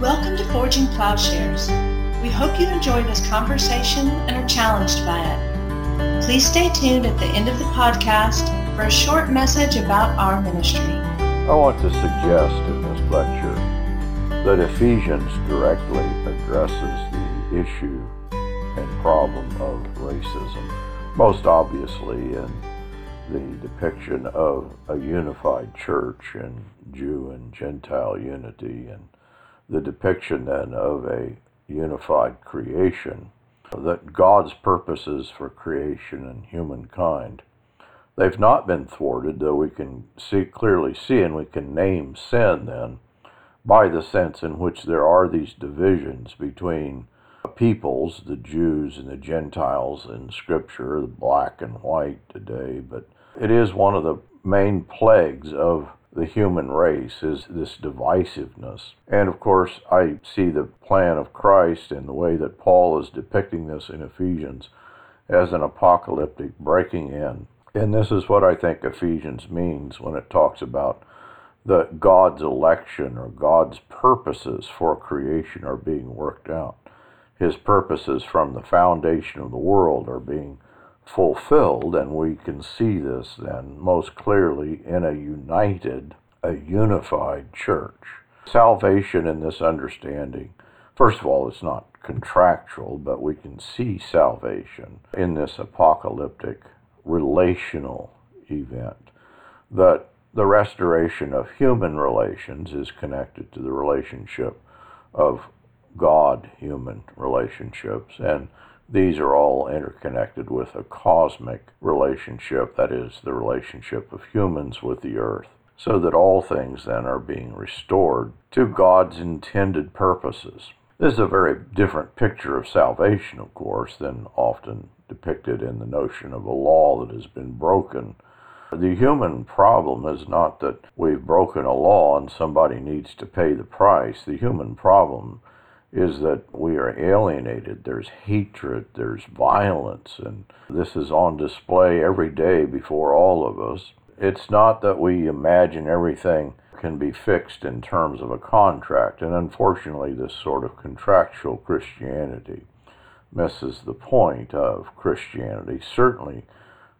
Welcome to Forging Plowshares. We hope you enjoy this conversation and are challenged by it. Please stay tuned at the end of the podcast for a short message about our ministry. I want to suggest in this lecture that Ephesians directly addresses the issue and problem of racism, most obviously in the depiction of a unified church and Jew and Gentile unity and the depiction then of a unified creation, that God's purposes for creation and humankind, they've not been thwarted, though we can see clearly see and we can name sin then by the sense in which there are these divisions between peoples, the Jews and the Gentiles in Scripture, the black and white today, but it is one of the main plagues of the human race is this divisiveness. And of course, I see the plan of Christ and the way that Paul is depicting this in Ephesians as an apocalyptic breaking in. And this is what I think Ephesians means when it talks about the God's election or God's purposes for creation are being worked out. His purposes from the foundation of the world are being fulfilled, and we can see this then most clearly in a united, a unified church. Salvation in this understanding, first of all, it's not contractual, but we can see salvation in this apocalyptic relational event. That the restoration of human relations is connected to the relationship of God human relationships. And these are all interconnected with a cosmic relationship, that is, the relationship of humans with the earth, so that all things then are being restored to God's intended purposes. This is a very different picture of salvation, of course, than often depicted in the notion of a law that has been broken. The human problem is not that we've broken a law and somebody needs to pay the price. The human problem is that we are alienated. There's hatred, there's violence, and this is on display every day before all of us. It's not that we imagine everything can be fixed in terms of a contract, and unfortunately, this sort of contractual Christianity misses the point of Christianity, certainly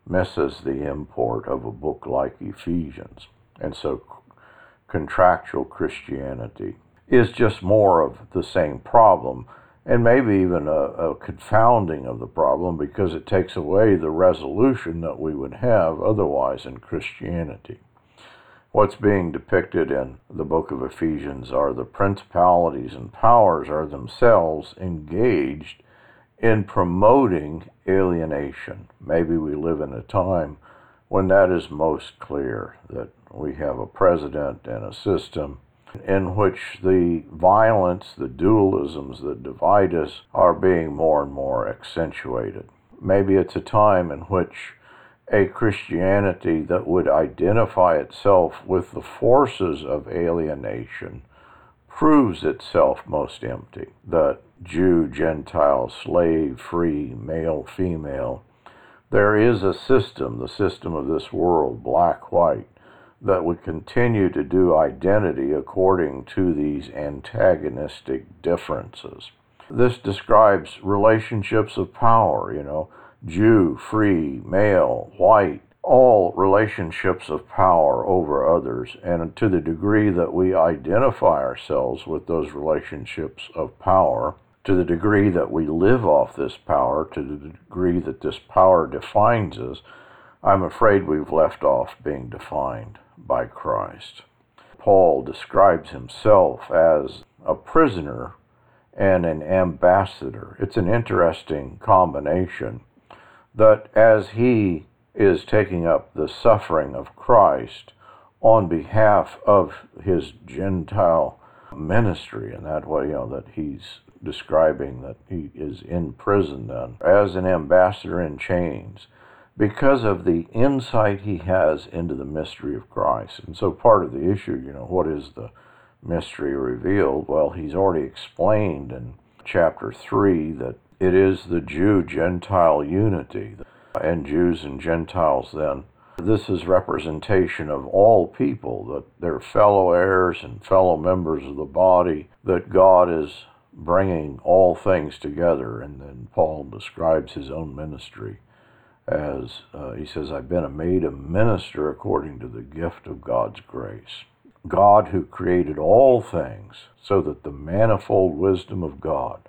misses the import of a book like Ephesians. And so, contractual Christianity is just more of the same problem and maybe even a, a, confounding of the problem because it takes away the resolution that we would have otherwise in Christianity. What's being depicted in the book of Ephesians are the principalities and powers are themselves engaged in promoting alienation. Maybe we live in a time when that is most clear that we have a president and a system in which the violence, the dualisms that divide us are being more and more accentuated. Maybe it's a time in which a Christianity that would identify itself with the forces of alienation proves itself most empty. That Jew, Gentile, slave, free, male, female, there is a system, the system of this world, black, white, that would continue to do identity according to these antagonistic differences. This describes relationships of power, you know, Jew, free, male, white, all relationships of power over others. And to the degree that we identify ourselves with those relationships of power, to the degree that we live off this power, to the degree that this power defines us, I'm afraid we've left off being defined by Christ. Paul describes himself as a prisoner and an ambassador. It's an interesting combination that as he is taking up the suffering of Christ on behalf of his Gentile ministry, and that way, you know, that he's describing that he is in prison then as an ambassador in chains because of the insight he has into the mystery of Christ. And so part of the issue, you know, what is the mystery revealed? Well, he's already explained in chapter 3 that it is the Jew Gentile unity. And Jews and Gentiles then This is representation of all people, that they're fellow heirs and fellow members of the body, that God is bringing all things together. And then Paul describes his own ministry as uh, he says, I've been made a minister according to the gift of God's grace. God who created all things so that the manifold wisdom of God,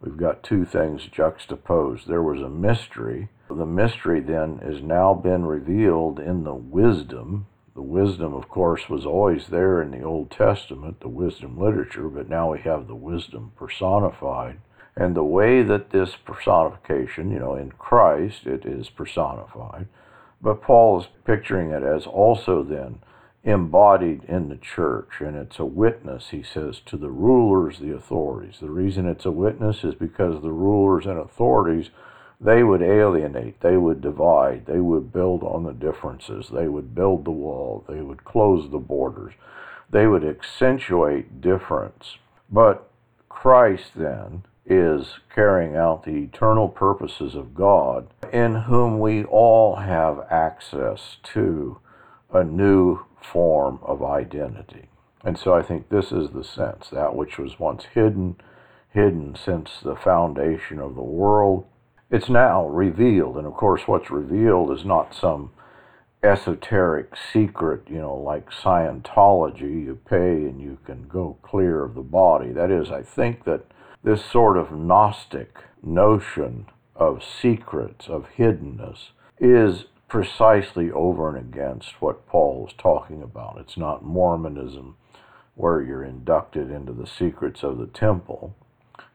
we've got two things juxtaposed. There was a mystery. The mystery then has now been revealed in the wisdom. The wisdom, of course, was always there in the Old Testament, the wisdom literature, but now we have the wisdom personified. And the way that this personification, you know, in Christ, it is personified. But Paul is picturing it as also then embodied in the church. And it's a witness, he says, to the rulers, the authorities. The reason it's a witness is because the rulers and authorities, they would alienate, they would divide, they would build on the differences, they would build the wall, they would close the borders, they would accentuate difference. But Christ then, is carrying out the eternal purposes of God, in whom we all have access to a new form of identity. And so I think this is the sense that which was once hidden, hidden since the foundation of the world, it's now revealed. And of course, what's revealed is not some esoteric secret, you know, like Scientology. You pay and you can go clear of the body. That is, I think that this sort of Gnostic notion of secrets, of hiddenness, is precisely over and against what Paul is talking about. It's not Mormonism where you're inducted into the secrets of the temple.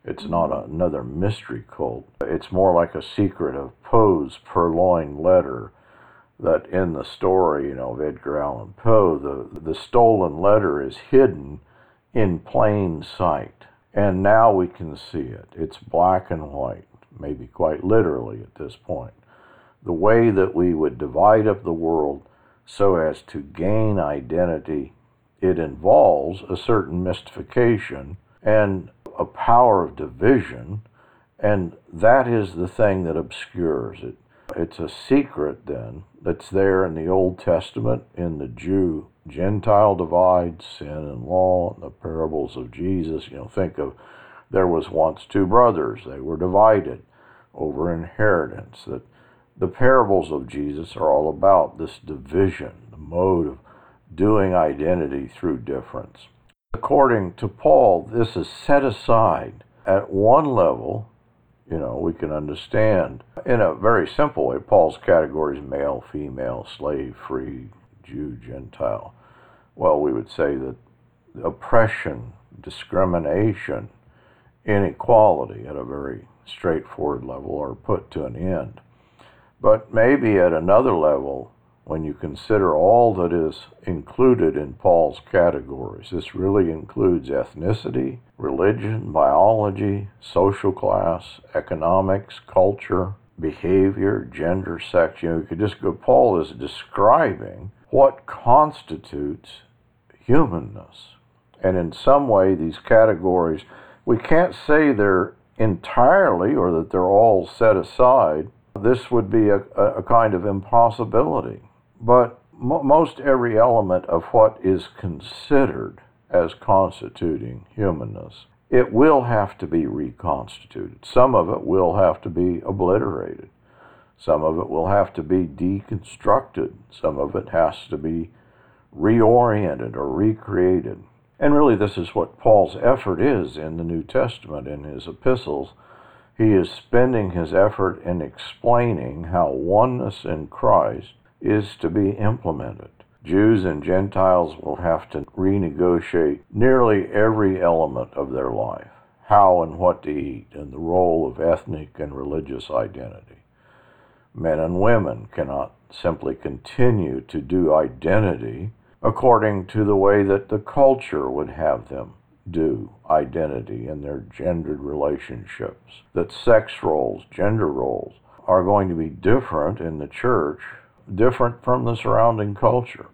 It's not mm-hmm. another mystery cult. It's more like a secret of Poe's purloined letter that in the story, you know, of Edgar Allan Poe, the, the stolen letter is hidden in plain sight. And now we can see it. It's black and white, maybe quite literally at this point. The way that we would divide up the world so as to gain identity, it involves a certain mystification and a power of division, and that is the thing that obscures it. It's a secret then that's there in the Old Testament in the Jew Gentile divide, sin and law, and the parables of Jesus. You know, think of there was once two brothers, they were divided over inheritance. That the parables of Jesus are all about this division, the mode of doing identity through difference. According to Paul, this is set aside at one level. You know, we can understand in a very simple way Paul's categories male, female, slave, free, Jew, Gentile well, we would say that oppression, discrimination, inequality at a very straightforward level are put to an end. But maybe at another level, when you consider all that is included in Paul's categories, this really includes ethnicity, religion, biology, social class, economics, culture, behavior, gender, sex. You know, you could just go, Paul is describing what constitutes humanness. And in some way, these categories, we can't say they're entirely or that they're all set aside. This would be a, a kind of impossibility. But mo- most every element of what is considered as constituting humanness, it will have to be reconstituted. Some of it will have to be obliterated. Some of it will have to be deconstructed. Some of it has to be reoriented or recreated. And really, this is what Paul's effort is in the New Testament, in his epistles. He is spending his effort in explaining how oneness in Christ is to be implemented. Jews and Gentiles will have to renegotiate nearly every element of their life how and what to eat, and the role of ethnic and religious identity. Men and women cannot simply continue to do identity according to the way that the culture would have them do identity in their gendered relationships. That sex roles, gender roles, are going to be different in the church, different from the surrounding culture.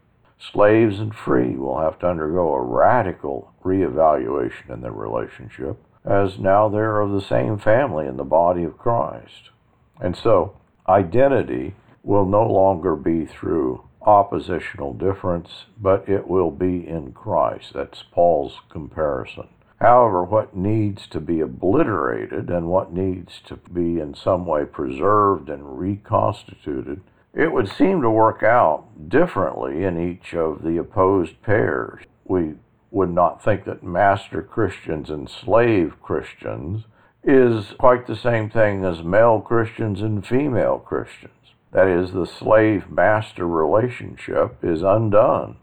Slaves and free will have to undergo a radical reevaluation in their relationship, as now they're of the same family in the body of Christ. And so, identity will no longer be through oppositional difference, but it will be in Christ. That's Paul's comparison. However, what needs to be obliterated and what needs to be in some way preserved and reconstituted, it would seem to work out differently in each of the opposed pairs. We would not think that master Christians and slave Christians is quite the same thing as male Christians and female Christians. That is, the slave master relationship is undone.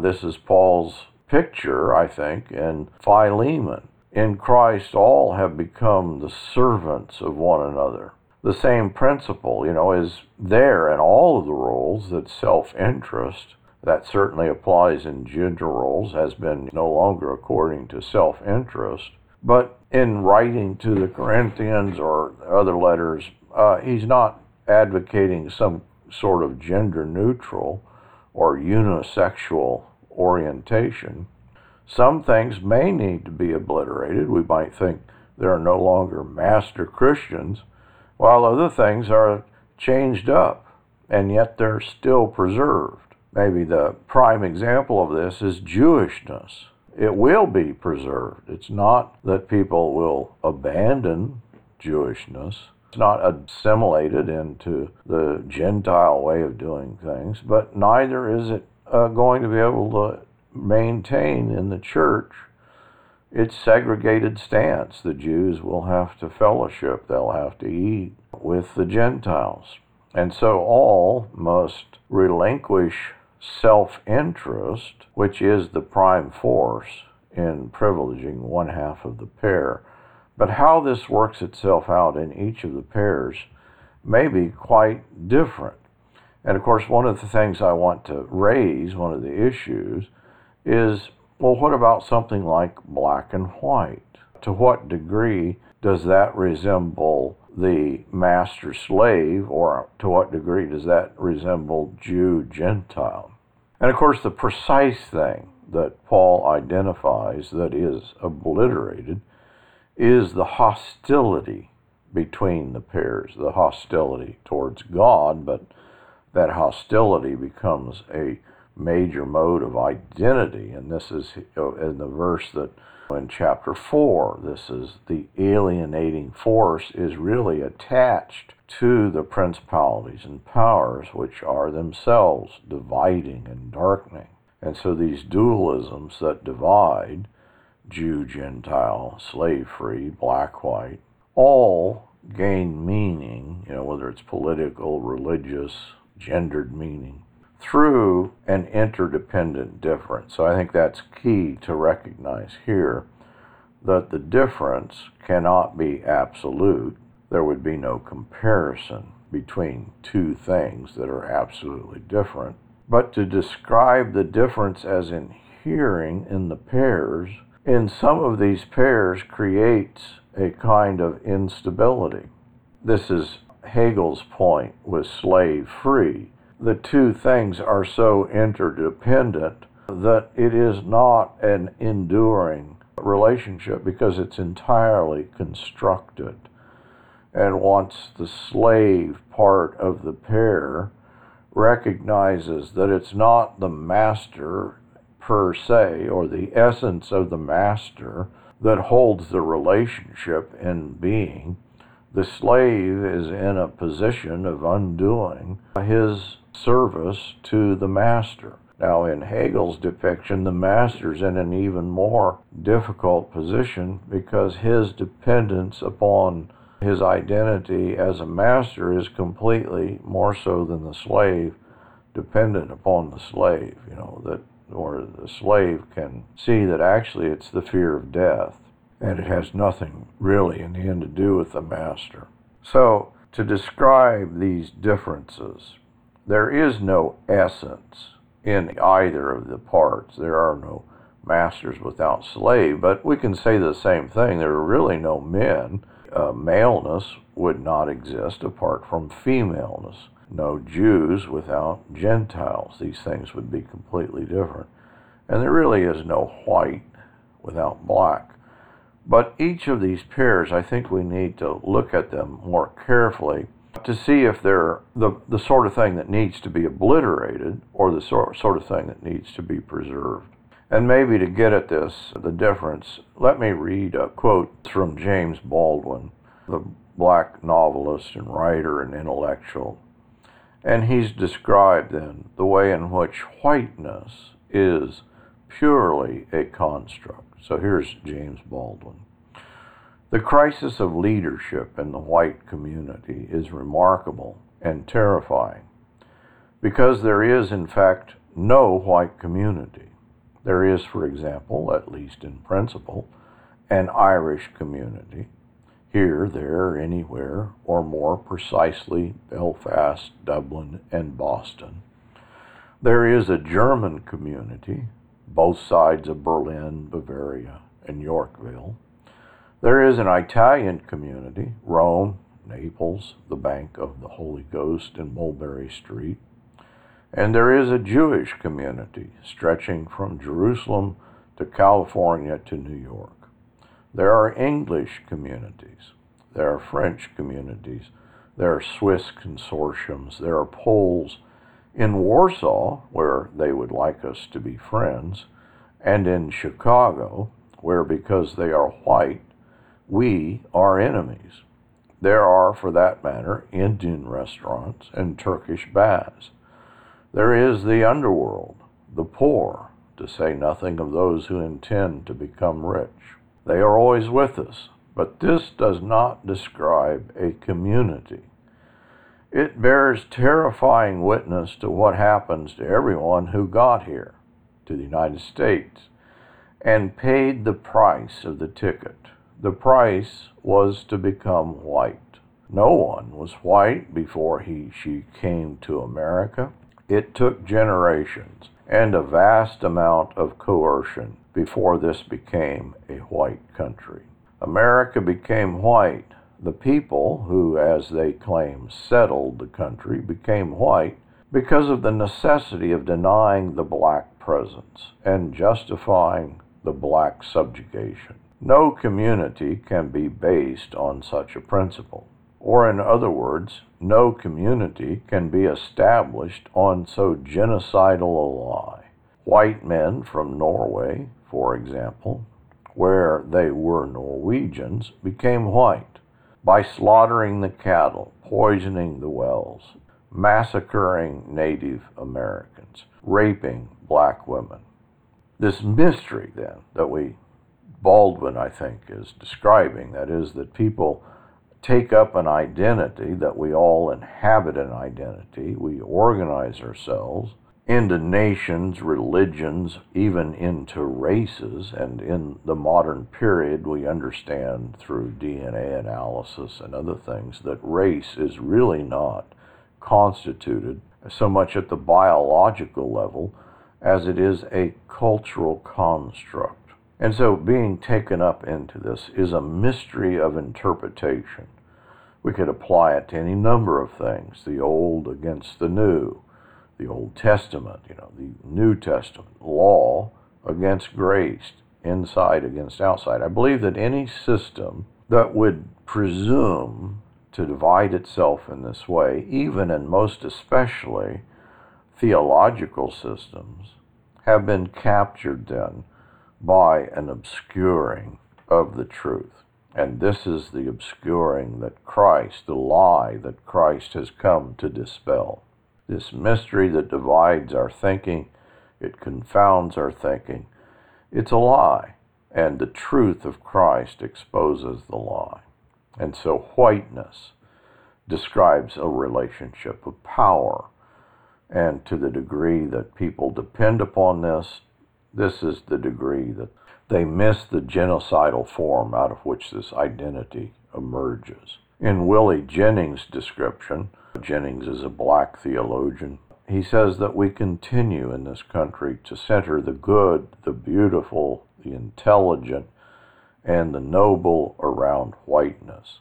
This is Paul's picture, I think, in Philemon. In Christ, all have become the servants of one another. The same principle, you know, is there in all of the roles that self interest, that certainly applies in gender roles, has been no longer according to self interest. But in writing to the Corinthians or other letters, uh, he's not advocating some sort of gender neutral or unisexual orientation. Some things may need to be obliterated. We might think there are no longer master Christians, while other things are changed up and yet they're still preserved. Maybe the prime example of this is Jewishness. It will be preserved. It's not that people will abandon Jewishness, it's not assimilated into the Gentile way of doing things, but neither is it uh, going to be able to maintain in the church its segregated stance. The Jews will have to fellowship, they'll have to eat with the Gentiles. And so all must relinquish self interest, which is the prime force in privileging one half of the pair but how this works itself out in each of the pairs may be quite different. And of course, one of the things I want to raise, one of the issues, is well, what about something like black and white? To what degree does that resemble the master slave, or to what degree does that resemble Jew Gentile? And of course, the precise thing that Paul identifies that is obliterated is the hostility between the pairs, the hostility towards God, but that hostility becomes a major mode of identity. And this is uh, in the verse that in chapter 4, this is the alienating force is really attached to the principalities and powers, which are themselves dividing and darkening. And so these dualisms that divide Jew, Gentile, slave free, black, white, all gain meaning, you know, whether it's political, religious, gendered meaning, through an interdependent difference. So I think that's key to recognize here that the difference cannot be absolute. There would be no comparison between two things that are absolutely different. But to describe the difference as inhering in the pairs in some of these pairs creates a kind of instability. This is Hegel's point with slave free. The two things are so interdependent that it is not an enduring relationship because it's entirely constructed. And once the slave part of the pair recognizes that it's not the master per se, or the essence of the master that holds the relationship in being, the slave is in a position of undoing his service to the master. Now, in Hegel's depiction, the master's in an even more difficult position because his dependence upon his identity as a master is completely more so than the slave dependent upon the slave. You know, that or the slave can see that actually it's the fear of death and it has nothing really in the end to do with the master. So, to describe these differences, there is no essence in either of the parts. There are no masters without slave, but we can say the same thing. There are really no men. Uh, maleness would not exist apart from femaleness no Jews without Gentiles. These things would be completely different. And there really is no white without black. But each of these pairs, I think we need to look at them more carefully to see if they're the, the sort of thing that needs to be obliterated or the sort, sort of thing that needs to be preserved. And maybe to get at this, the difference, let me read a quote from James Baldwin, the black novelist and writer and intellectual. And he's described then the way in which whiteness is purely a construct. So here's James Baldwin. The crisis of leadership in the white community is remarkable and terrifying because there is, in fact, no white community. There is, for example, at least in principle, an Irish community, here, there, anywhere, or more precisely Belfast, Dublin, and Boston. There is a German community, both sides of Berlin, Bavaria, and Yorkville. There is an Italian community, Rome, Naples, the Bank of the Holy Ghost in Mulberry Street. And there is a Jewish community stretching from Jerusalem to California to New York. There are English communities. There are French communities. There are Swiss consortiums. There are Poles in Warsaw, where they would like us to be friends, and in Chicago, where because they are white, we are enemies. There are, for that matter, Indian restaurants and Turkish baths. There is the underworld, the poor, to say nothing of those who intend to become rich. They are always with us, but this does not describe a community. It bears terrifying witness to what happens to everyone who got here, to the United States, and paid the price of the ticket. The price was to become white. No one was white before he she came to America. It took generations and a vast amount of coercion before this became a white country. America became white. The people who, as they claim, settled the country became white because of the necessity of denying the black presence and justifying the black subjugation. No community can be based on such a principle. Or, in other words, no community can be established on so genocidal a lie. White men from Norway, for example, where they were Norwegians, became white by slaughtering the cattle, poisoning the wells, massacring Native Americans, raping black women. This mystery, then, that we, Baldwin, I think, is describing, that is, that people take up an identity, that we all inhabit an identity, we organize ourselves, into nations, religions, even into races. And in the modern period, we understand through DNA analysis and other things that race is really not constituted so much at the biological level as it is a cultural construct. And so being taken up into this is a mystery of interpretation. We could apply it to any number of things the old against the new the Old Testament, you know, the New Testament, law against grace, inside against outside. I believe that any system that would presume to divide itself in this way, even and most especially theological systems, have been captured then by an obscuring of the truth. And this is the obscuring that Christ, the lie that Christ has come to dispel this mystery that divides our thinking, it confounds our thinking. It's a lie, and the truth of Christ exposes the lie. And so, whiteness describes a relationship of power. And to the degree that people depend upon this, this is the degree that they miss the genocidal form out of which this identity emerges. In Willie Jennings' description, Jennings is a black theologian. He says that we continue in this country to center the good, the beautiful, the intelligent, and the noble around whiteness,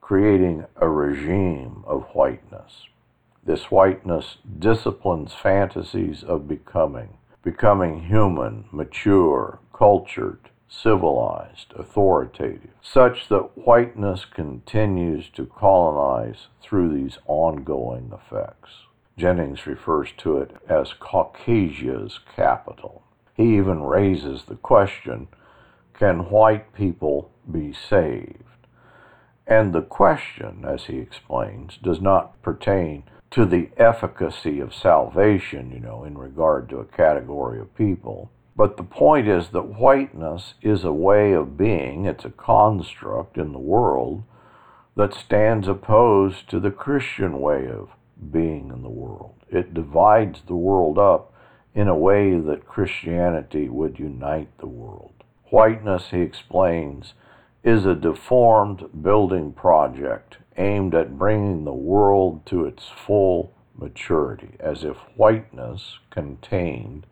creating a regime of whiteness. This whiteness disciplines fantasies of becoming, becoming human, mature, cultured, civilized, authoritative, such that whiteness continues to colonize through these ongoing effects. Jennings refers to it as Caucasia's capital. He even raises the question can white people be saved? And the question, as he explains, does not pertain to the efficacy of salvation, you know, in regard to a category of people. But the point is that whiteness is a way of being, it's a construct in the world that stands opposed to the Christian way of being in the world. It divides the world up in a way that Christianity would unite the world. Whiteness, he explains, is a deformed building project aimed at bringing the world to its full maturity, as if whiteness contained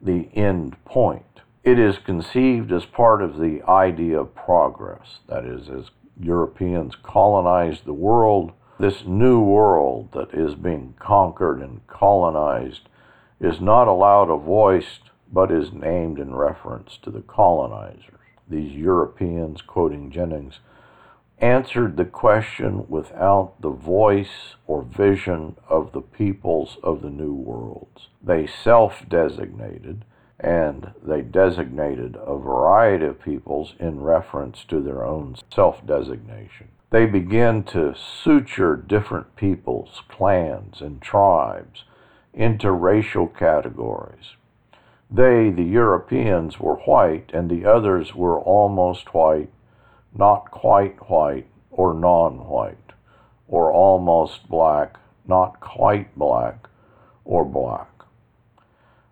the end point. It is conceived as part of the idea of progress, that is, as Europeans colonized the world, this new world that is being conquered and colonized is not allowed a voice but is named in reference to the colonizers. These Europeans, quoting Jennings, answered the question without the voice or vision of the peoples of the new worlds. They self designated and they designated a variety of peoples in reference to their own self designation. They began to suture different peoples, clans, and tribes into racial categories. They, the Europeans, were white, and the others were almost white, not quite white, or non white, or almost black, not quite black, or black.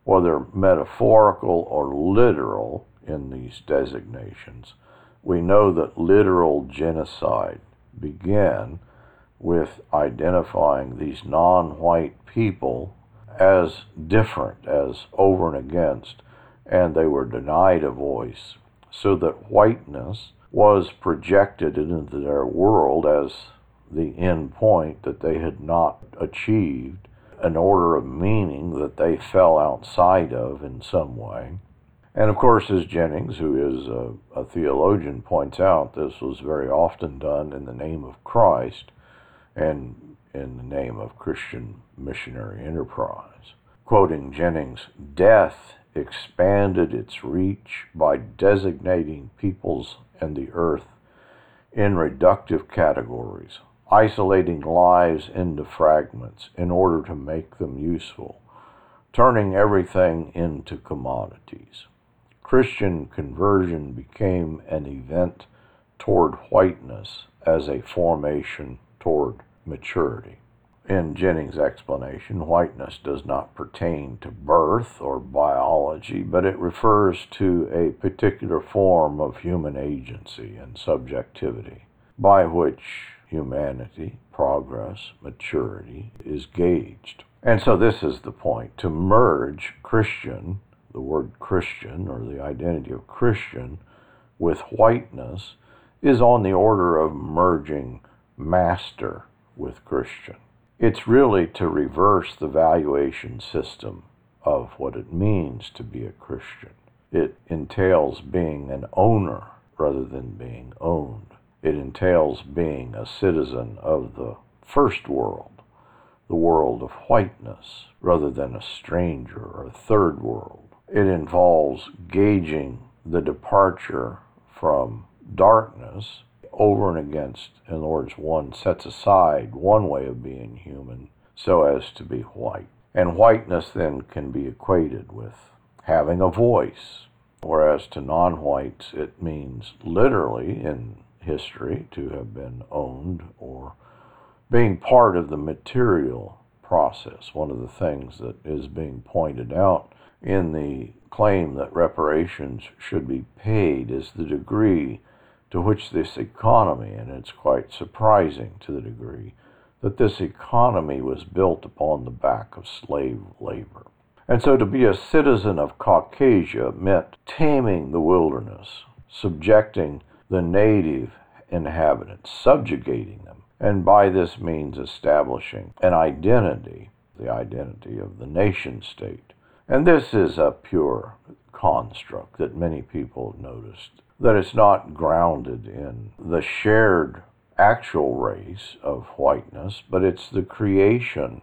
Whether metaphorical or literal in these designations, we know that literal genocide began with identifying these non white people as different, as over and against, and they were denied a voice, so that whiteness was projected into their world as the end point that they had not achieved, an order of meaning that they fell outside of in some way. And of course, as Jennings, who is a, a, theologian, points out, this was very often done in the name of Christ and in the name of Christian missionary enterprise. Quoting Jennings, death expanded its reach by designating peoples and the earth in reductive categories, isolating lives into fragments in order to make them useful, turning everything into commodities. Christian conversion became an event toward whiteness as a formation toward maturity. In Jennings' explanation, whiteness does not pertain to birth or biology, but it refers to a particular form of human agency and subjectivity by which humanity, progress, maturity is gauged. And so this is the point to merge Christian the word Christian or the identity of Christian with whiteness is on the order of merging master with Christian. It's really to reverse the valuation system of what it means to be a Christian. It entails being an owner rather than being owned. It entails being a citizen of the first world, the world of whiteness, rather than a stranger or a third world it involves gauging the departure from darkness over and against. In other words, one sets aside one way of being human so as to be white. And whiteness then can be equated with having a voice, whereas to non whites it means literally in history to have been owned or being part of the material process. One of the things that is being pointed out in the claim that reparations should be paid is the degree to which this economy, and it's quite surprising to the degree, that this economy was built upon the back of slave labor. And so to be a citizen of Caucasia meant taming the wilderness, subjecting the native inhabitants, subjugating them, and by this means establishing an identity, the identity of the nation state And this is a pure construct that many people noticed, that it's not grounded in the shared actual race of whiteness, but it's the creation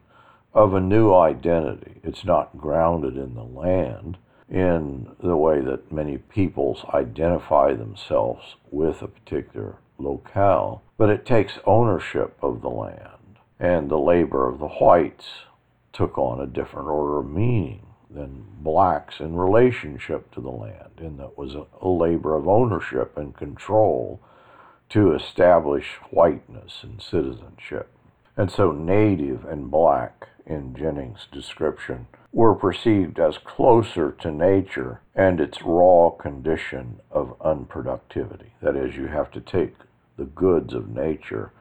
of a new identity. It's not grounded in the land in the way that many peoples identify themselves with a particular locale, but it takes ownership of the land. And the labor of the whites took on a different order of meaning than blacks in relationship to the land, and that was a, a labor of ownership and control to establish whiteness and citizenship. And so native and black in Jennings' description were perceived as closer to nature and its raw condition of unproductivity. That is, you have to take the goods of nature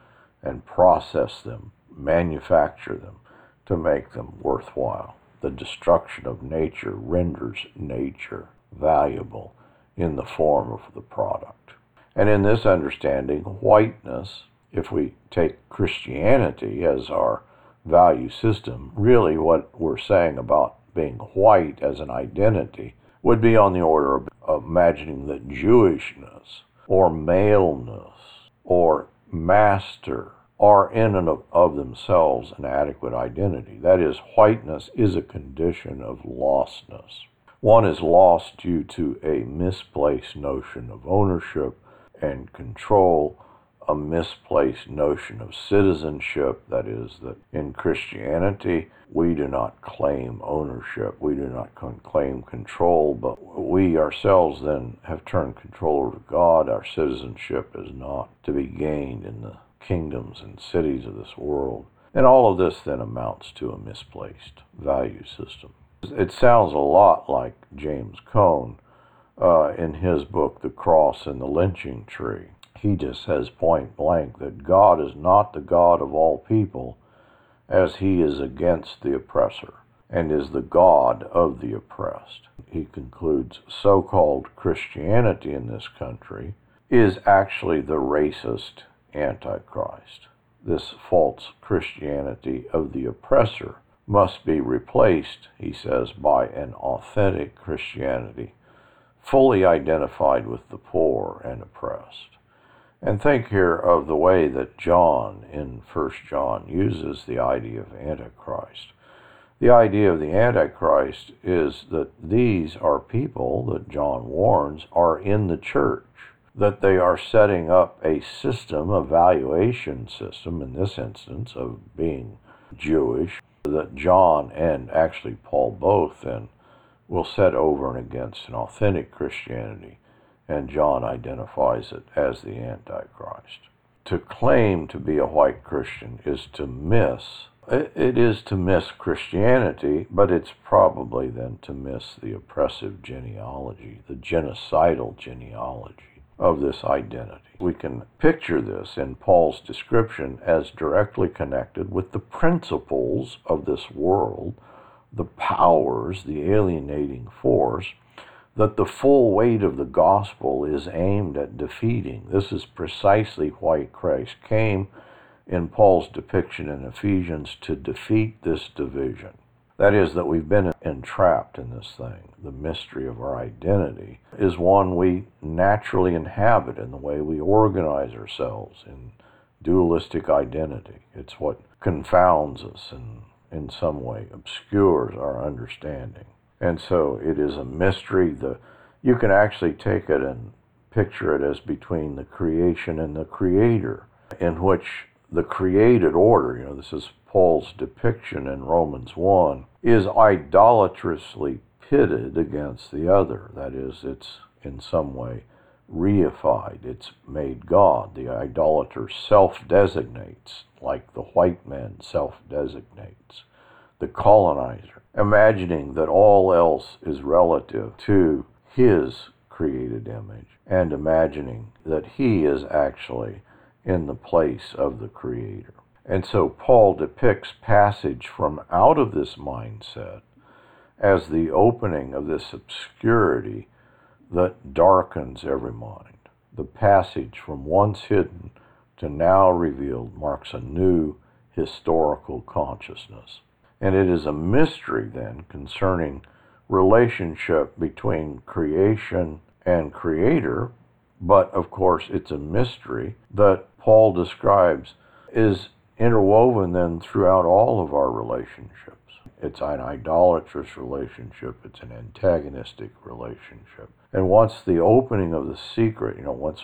and process them, manufacture them to make them worthwhile. The destruction of nature renders nature valuable in the form of the product. And in this understanding, whiteness, if we take Christianity as our value system, really what we're saying about being white as an identity would be on the order of, imagining that Jewishness or maleness or master are in and of, of themselves an adequate identity. That is, whiteness is a condition of lostness. One is lost due to a misplaced notion of ownership and control a misplaced notion of citizenship. That is, that in Christianity, we do not claim ownership, we do not claim control, but we ourselves then have turned control over to God. Our citizenship is not to be gained in the kingdoms and cities of this world. And all of this then amounts to a misplaced value system. It sounds a lot like James Cone uh, in his book, The Cross and the Lynching Tree he just says point blank that God is not the God of all people, as he is against the oppressor and is the God of the oppressed. He concludes so called Christianity in this country is actually the racist Antichrist. This false Christianity of the oppressor must be replaced, he says, by an authentic Christianity fully identified with the poor and oppressed. And think here of the way that John in 1 John uses the idea of Antichrist. The idea of the Antichrist is that these are people that John warns are in the church, that they are setting up a system, a valuation system, in this instance, of being Jewish, that John and actually Paul both then will set over and against an authentic Christianity and John identifies it as the Antichrist. To claim to be a white Christian is to miss, it is to miss Christianity, but it's probably then to miss the oppressive genealogy, the genocidal genealogy of this identity. We can picture this in Paul's description as directly connected with the principles of this world, the powers, the alienating force that the full weight of the gospel is aimed at defeating. This is precisely why Christ came in Paul's depiction in Ephesians to defeat this division. That is, that we've been entrapped in this thing. The mystery of our identity is one we naturally inhabit in the way we organize ourselves in dualistic identity. It's what confounds us and in some way obscures our understanding. And so it is a mystery. The, you can actually take it and picture it as between the creation and the creator, in which the created order, you know, this is Paul's depiction in Romans 1, is idolatrously pitted against the other. That is, it's in some way reified, it's made God. The idolater self designates, like the white man self designates. The colonizer imagining that all else is relative to his created image and imagining that he is actually in the place of the creator. And so Paul depicts passage from out of this mindset as the opening of this obscurity that darkens every mind. The passage from once hidden to now revealed marks a new historical consciousness. And it is a mystery then concerning relationship between creation and creator, but of course it's a mystery that Paul describes is interwoven then throughout all of our relationships. It's an idolatrous relationship, it's an antagonistic relationship. And once the opening of the secret, you know, once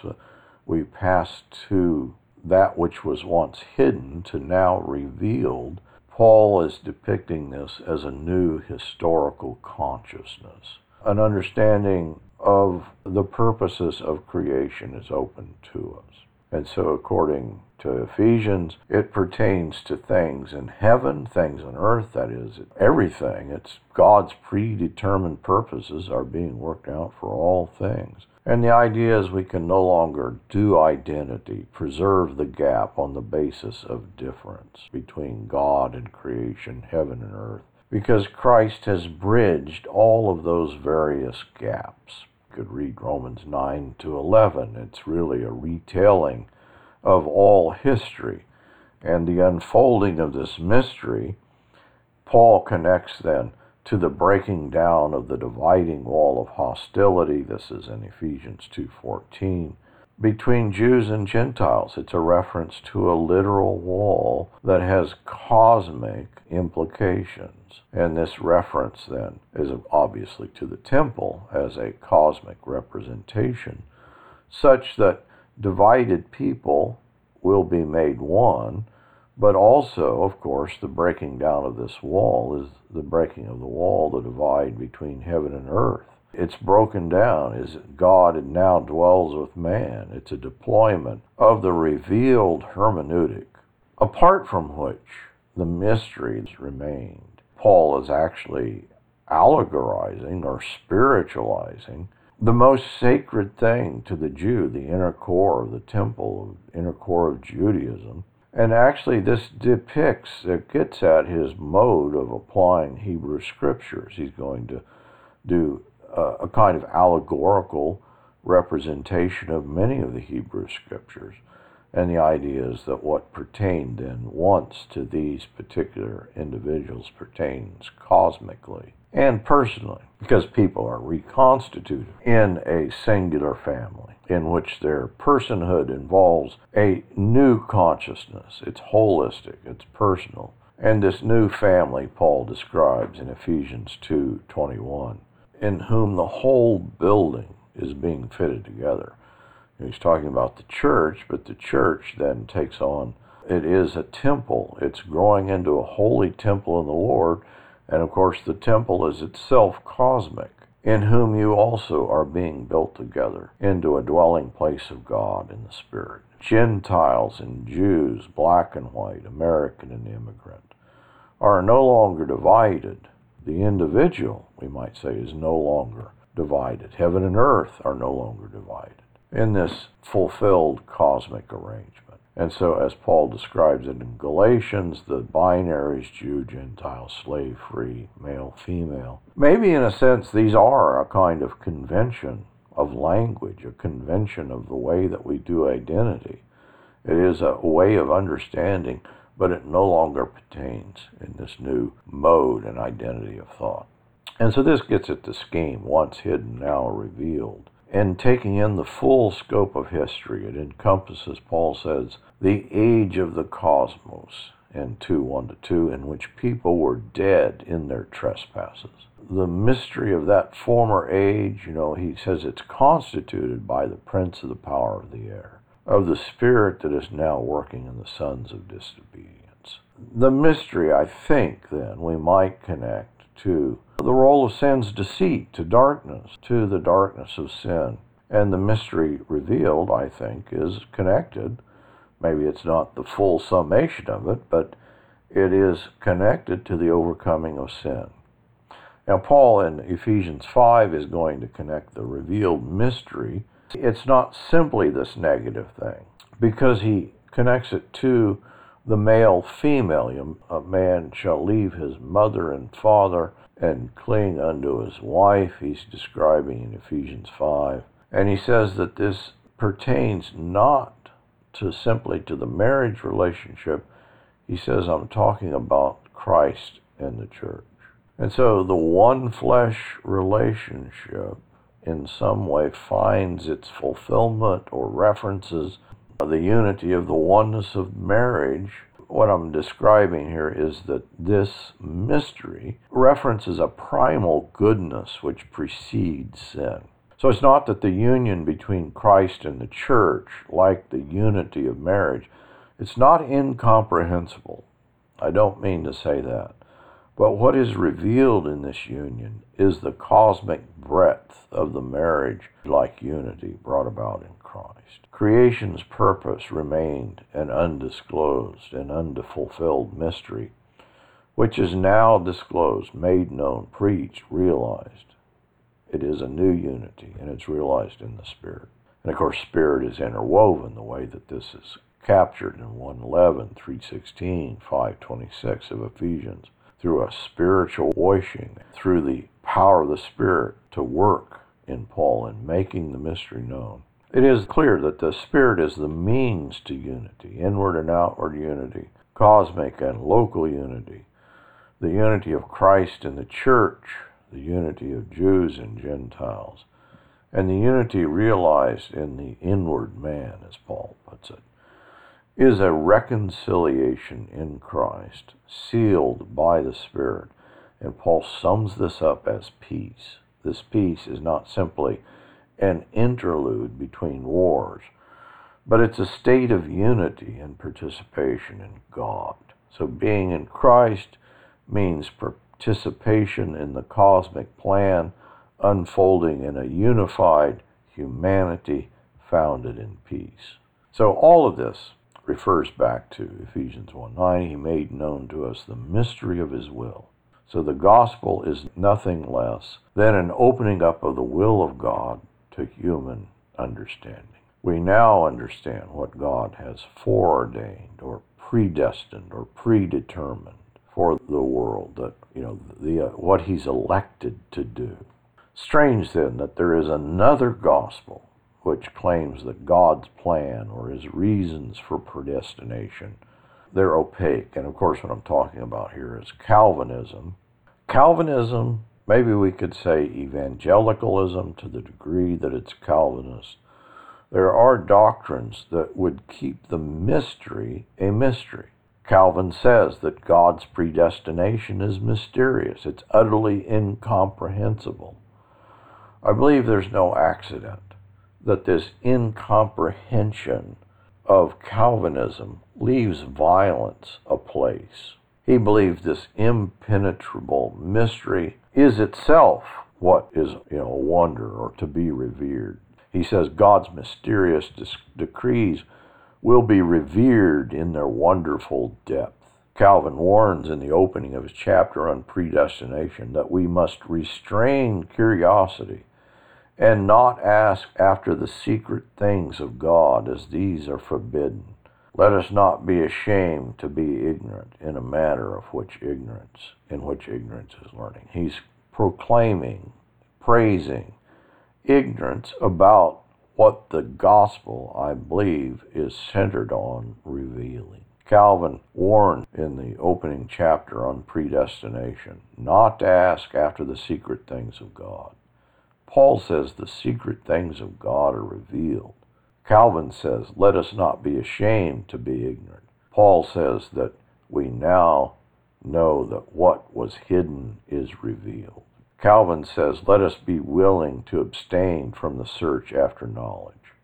we pass to that which was once hidden to now revealed, Paul is depicting this as a new historical consciousness. An understanding of the purposes of creation is open to us. And so, according to Ephesians, it pertains to things in heaven, things on earth, that is, everything. It's God's predetermined purposes are being worked out for all things. And the idea is we can no longer do identity, preserve the gap on the basis of difference between God and creation, heaven and earth, because Christ has bridged all of those various gaps. Could read Romans 9 to 11. It's really a retelling of all history. And the unfolding of this mystery, Paul connects then to the breaking down of the dividing wall of hostility. This is in Ephesians 2:14 between Jews and Gentiles. It's a reference to a literal wall that has cosmic implications. And this reference then is obviously to the temple as a cosmic representation, such that divided people will be made one but also, of course, the breaking down of this wall is the breaking of the wall, the divide between heaven and earth. It's broken down is God now dwells with man. It's a deployment of the revealed hermeneutic, apart from which the mysteries remained. Paul is actually allegorizing or spiritualizing the most sacred thing to the Jew, the inner core of the temple, the inner core of Judaism, and actually, this depicts, it gets at his mode of applying Hebrew scriptures. He's going to do a, a kind of allegorical representation of many of the Hebrew scriptures. And the idea is that what pertained then once to these particular individuals pertains cosmically and personally, because people are reconstituted in a singular family in which their personhood involves a new consciousness. It's holistic, it's personal. And this new family Paul describes in Ephesians 2:21, in whom the whole building is being fitted together. He's talking about the church, but the church then takes on it is a temple. It's growing into a holy temple in the Lord and of course, the temple is itself cosmic, in whom you also are being built together into a dwelling place of God in the Spirit. Gentiles and Jews, black and white, American and immigrant, are no longer divided. The individual, we might say, is no longer divided. Heaven and earth are no longer divided in this fulfilled cosmic arrangement. And so, as Paul describes it in Galatians, the binaries Jew, Gentile, slave, free, male, female. Maybe in a sense, these are a kind of convention of language, a convention of the way that we do identity. It is a way of understanding, but it no longer pertains in this new mode and identity of thought. And so this gets at the scheme, once hidden, now revealed and taking in the full scope of history. It encompasses, Paul says, the age of the cosmos in 2 1 to 2, in which people were dead in their trespasses. The mystery of that former age, you know, he says it's constituted by the prince of the power of the air, of the spirit that is now working in the sons of disobedience. The mystery, I think, then, we might connect to the role of sin's deceit, to darkness, to the darkness of sin. And the mystery revealed, I think, is connected. Maybe it's not the full summation of it, but it is connected to the overcoming of sin. Now, Paul in Ephesians 5 is going to connect the revealed mystery. It's not simply this negative thing, because he connects it to the male female. A man shall leave his mother and father and cling unto his wife, he's describing in Ephesians 5. And he says that this pertains not to simply to the marriage relationship. He says, I'm talking about Christ and the church. And so the one flesh relationship in some way finds its fulfillment or references the unity of the oneness of marriage. What I'm describing here is that this mystery references a primal goodness which precedes sin. So it's not that the union between Christ and the church, like the unity of marriage, it's not incomprehensible. I don't mean to say that. But what is revealed in this union is the cosmic breadth of the marriage like unity brought about in Christ. Creation's purpose remained an undisclosed and unfulfilled mystery, which is now disclosed, made known, preached, realized. It is a new unity, and it's realized in the Spirit. And of course, Spirit is interwoven the way that this is captured in 111, 316, 526 of Ephesians through a spiritual washing, through the power of the Spirit to work in Paul in making the mystery known. It is clear that the Spirit is the means to unity, inward and outward unity, cosmic and local unity, the unity of Christ and the church, the unity of Jews and Gentiles, and the unity realized in the inward man, as Paul puts it is a reconciliation in Christ, sealed by the Spirit. And Paul sums this up as peace. This peace is not simply an interlude between wars, but it's a state of unity and participation in God. So being in Christ means participation in the cosmic plan unfolding in a unified humanity founded in peace. So all of this refers back to Ephesians 1 9. He made known to us the mystery of his will. So the gospel is nothing less than an opening up of the will of God to human understanding. We now understand what God has foreordained or predestined or predetermined for the world that you know the uh, what he's elected to do. Strange then that there is another gospel which claims that God's plan or his reasons for predestination, they're opaque. And of course, what I'm talking about here is Calvinism. Calvinism, maybe we could say evangelicalism to the degree that it's Calvinist. There are doctrines that would keep the mystery a mystery. Calvin says that God's predestination is mysterious, it's utterly incomprehensible. I believe there's no accident that this incomprehension of Calvinism leaves violence a place. He believes this impenetrable mystery is itself what is you know a wonder or to be revered. He says God's mysterious decrees will be revered in their wonderful depth. Calvin warns in the opening of his chapter on predestination that we must restrain curiosity and not ask after the secret things of God, as these are forbidden. Let us not be ashamed to be ignorant in a matter of which ignorance, in which ignorance is learning. He's proclaiming, praising ignorance about what the gospel, I believe, is centered on revealing. Calvin warned in the opening chapter on predestination not to ask after the secret things of God. Paul says the secret things of God are revealed. Calvin says, let us not be ashamed to be ignorant. Paul says that we now know that what was hidden is revealed. Calvin says, let us be willing to abstain from the search after knowledge.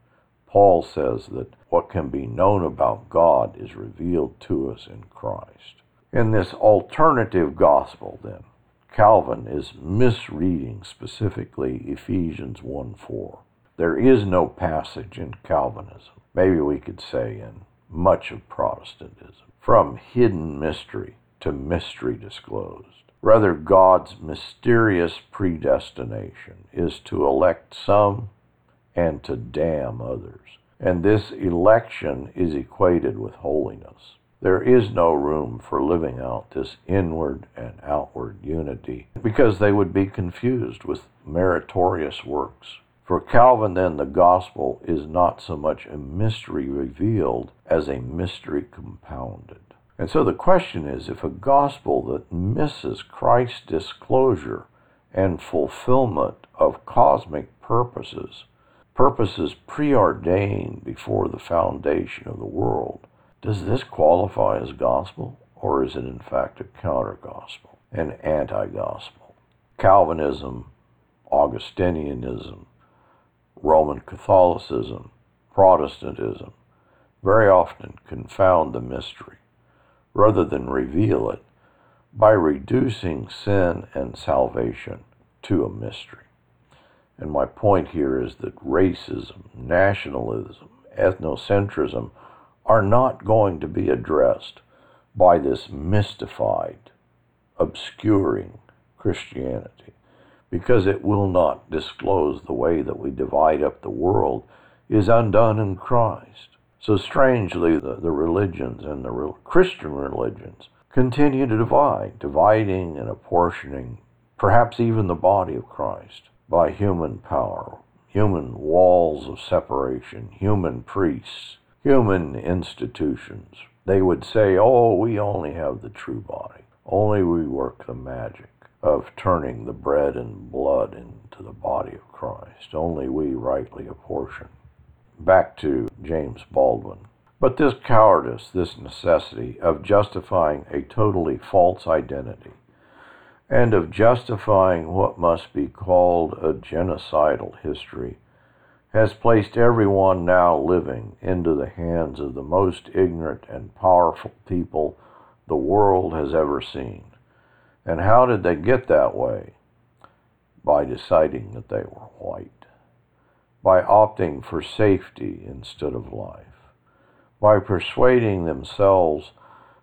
Paul says that what can be known about God is revealed to us in Christ. In this alternative gospel, then, Calvin is misreading specifically Ephesians 1 4. There is no passage in Calvinism, maybe we could say in much of Protestantism, from hidden mystery to mystery disclosed. Rather, God's mysterious predestination is to elect some and to damn others. And this election is equated with holiness. There is no room for living out this inward and outward unity because they would be confused with meritorious works. For Calvin, then, the gospel is not so much a mystery revealed as a mystery compounded. And so the question is if a gospel that misses Christ's disclosure and fulfillment of cosmic purposes, purposes preordained before the foundation of the world, does this qualify as gospel or is it in fact a counter gospel, an anti gospel? Calvinism, Augustinianism, Roman Catholicism, Protestantism very often confound the mystery rather than reveal it by reducing sin and salvation to a mystery. And my point here is that racism, nationalism, ethnocentrism are not going to be addressed by this mystified, obscuring Christianity because it will not disclose the way that we divide up the world is undone in Christ. So strangely, the, the religions and the real Christian religions continue to divide, dividing and apportioning perhaps even the body of Christ by human power, human walls of separation, human priests, human institutions. They would say, oh, we only have the true body. Only we work the magic of turning the bread and blood into the body of Christ. Only we rightly apportion back to James Baldwin. But this cowardice, this necessity of justifying a totally false identity, and of justifying what must be called a genocidal history, has placed everyone now living into the hands of the most ignorant and powerful people the world has ever seen. And how did they get that way? By deciding that they were white. By opting for safety instead of life, by persuading themselves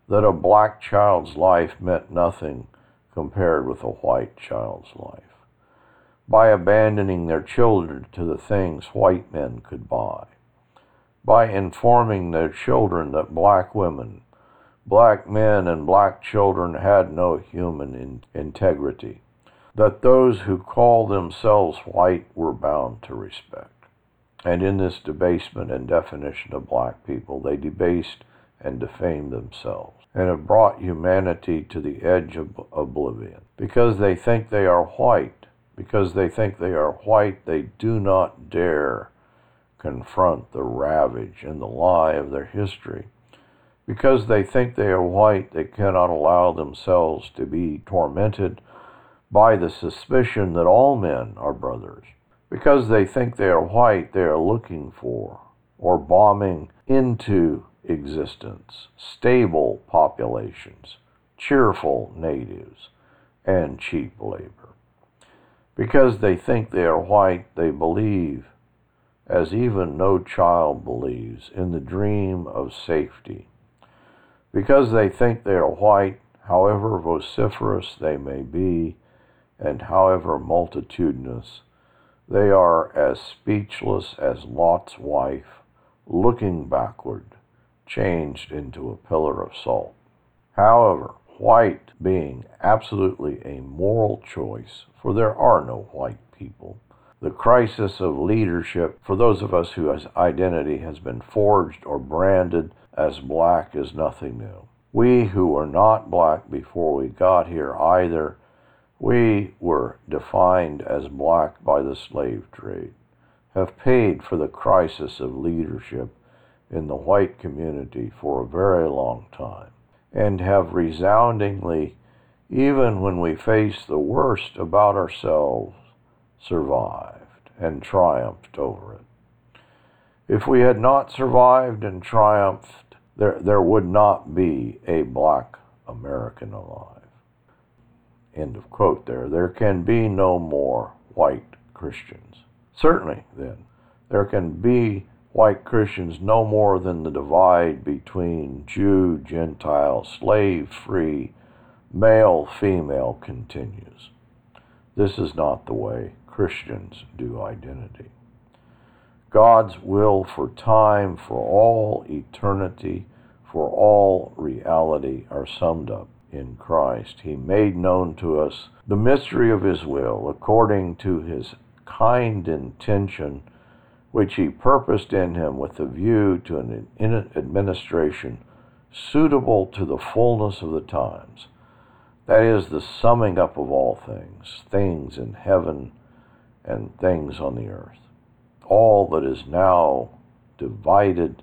that a black child's life meant nothing compared with a white child's life, by abandoning their children to the things white men could buy, by informing their children that black women, black men, and black children had no human in- integrity, that those who call themselves white were bound to respect. And in this debasement and definition of black people, they debased and defamed themselves and have brought humanity to the edge of oblivion. Because they think they are white, because they think they are white, they do not dare confront the ravage and the lie of their history. Because they think they are white, they cannot allow themselves to be tormented by the suspicion that all men are brothers because they think they are white, they are looking for or bombing into existence stable populations, cheerful natives, and cheap labor. Because they think they are white, they believe, as even no child believes, in the dream of safety. Because they think they are white, however vociferous they may be, and however multitudinous, they are as speechless as Lot's wife, looking backward, changed into a pillar of salt. However, white being absolutely a moral choice, for there are no white people, the crisis of leadership for those of us whose identity has been forged or branded as black is nothing new. We who were not black before we got here either we were defined as black by the slave trade, have paid for the crisis of leadership in the white community for a very long time, and have resoundingly, even when we face the worst about ourselves, survived and triumphed over it. If we had not survived and triumphed, there, there would not be a black American alive. End of quote there. There can be no more white Christians. Certainly, then, there can be white Christians no more than the divide between Jew, Gentile, slave free, male, female continues. This is not the way Christians do identity. God's will for time, for all eternity, for all reality are summed up in Christ. He made known to us the mystery of His will according to His kind intention, which He purposed in Him with a view to an administration suitable to the fullness of the times. That is the summing up of all things, things in heaven and things on the earth. All that is now divided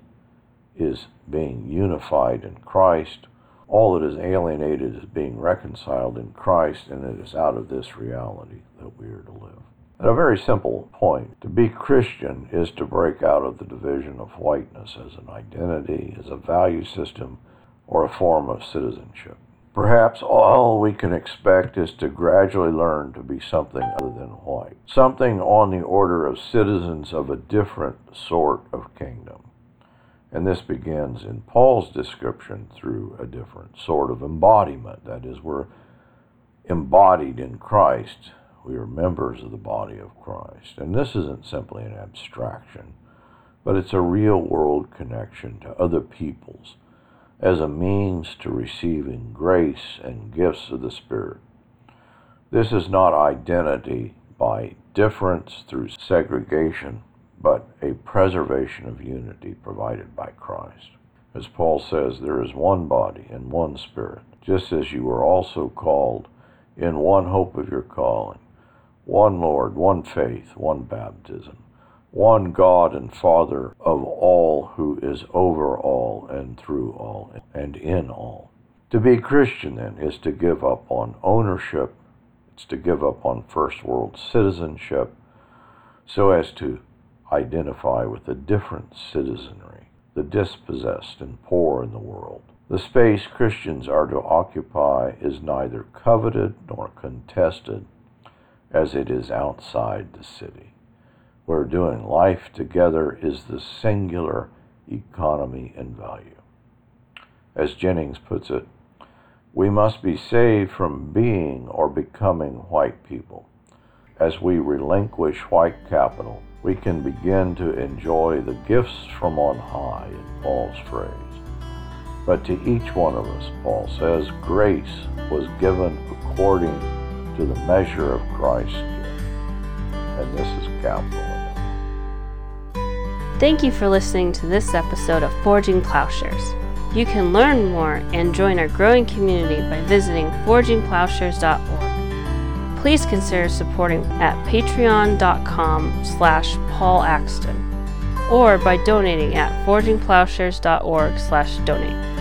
is being unified in Christ. All that is alienated is being reconciled in Christ, and it is out of this reality that we are to live. At a very simple point, to be Christian is to break out of the division of whiteness as an identity, as a value system, or a form of citizenship. Perhaps all we can expect is to gradually learn to be something other than white, something on the order of citizens of a different sort of kingdom. And this begins in Paul's description through a different sort of embodiment. That is, we're embodied in Christ. We are members of the body of Christ. And this isn't simply an abstraction, but it's a real world connection to other peoples as a means to receiving grace and gifts of the Spirit. This is not identity by difference through segregation but a preservation of unity provided by Christ. As Paul says, there is one body and one Spirit, just as you were also called in one hope of your calling, one Lord, one faith, one baptism, one God and Father of all, who is over all and through all and in all. To be Christian, then, is to give up on ownership, it's to give up on first world citizenship, so as to identify with a different citizenry, the dispossessed and poor in the world. The space Christians are to occupy is neither coveted nor contested as it is outside the city, where doing life together is the singular economy and value. As Jennings puts it, we must be saved from being or becoming white people as we relinquish white capital we can begin to enjoy the gifts from on high, in Paul's phrase. But to each one of us, Paul says, grace was given according to the measure of Christ's gift. And this is capital Thank you for listening to this episode of Forging Plowshares. You can learn more and join our growing community by visiting forgingplowshares.org please consider supporting at patreon.com slash paul axton or by donating at forgingplowshares.org slash donate.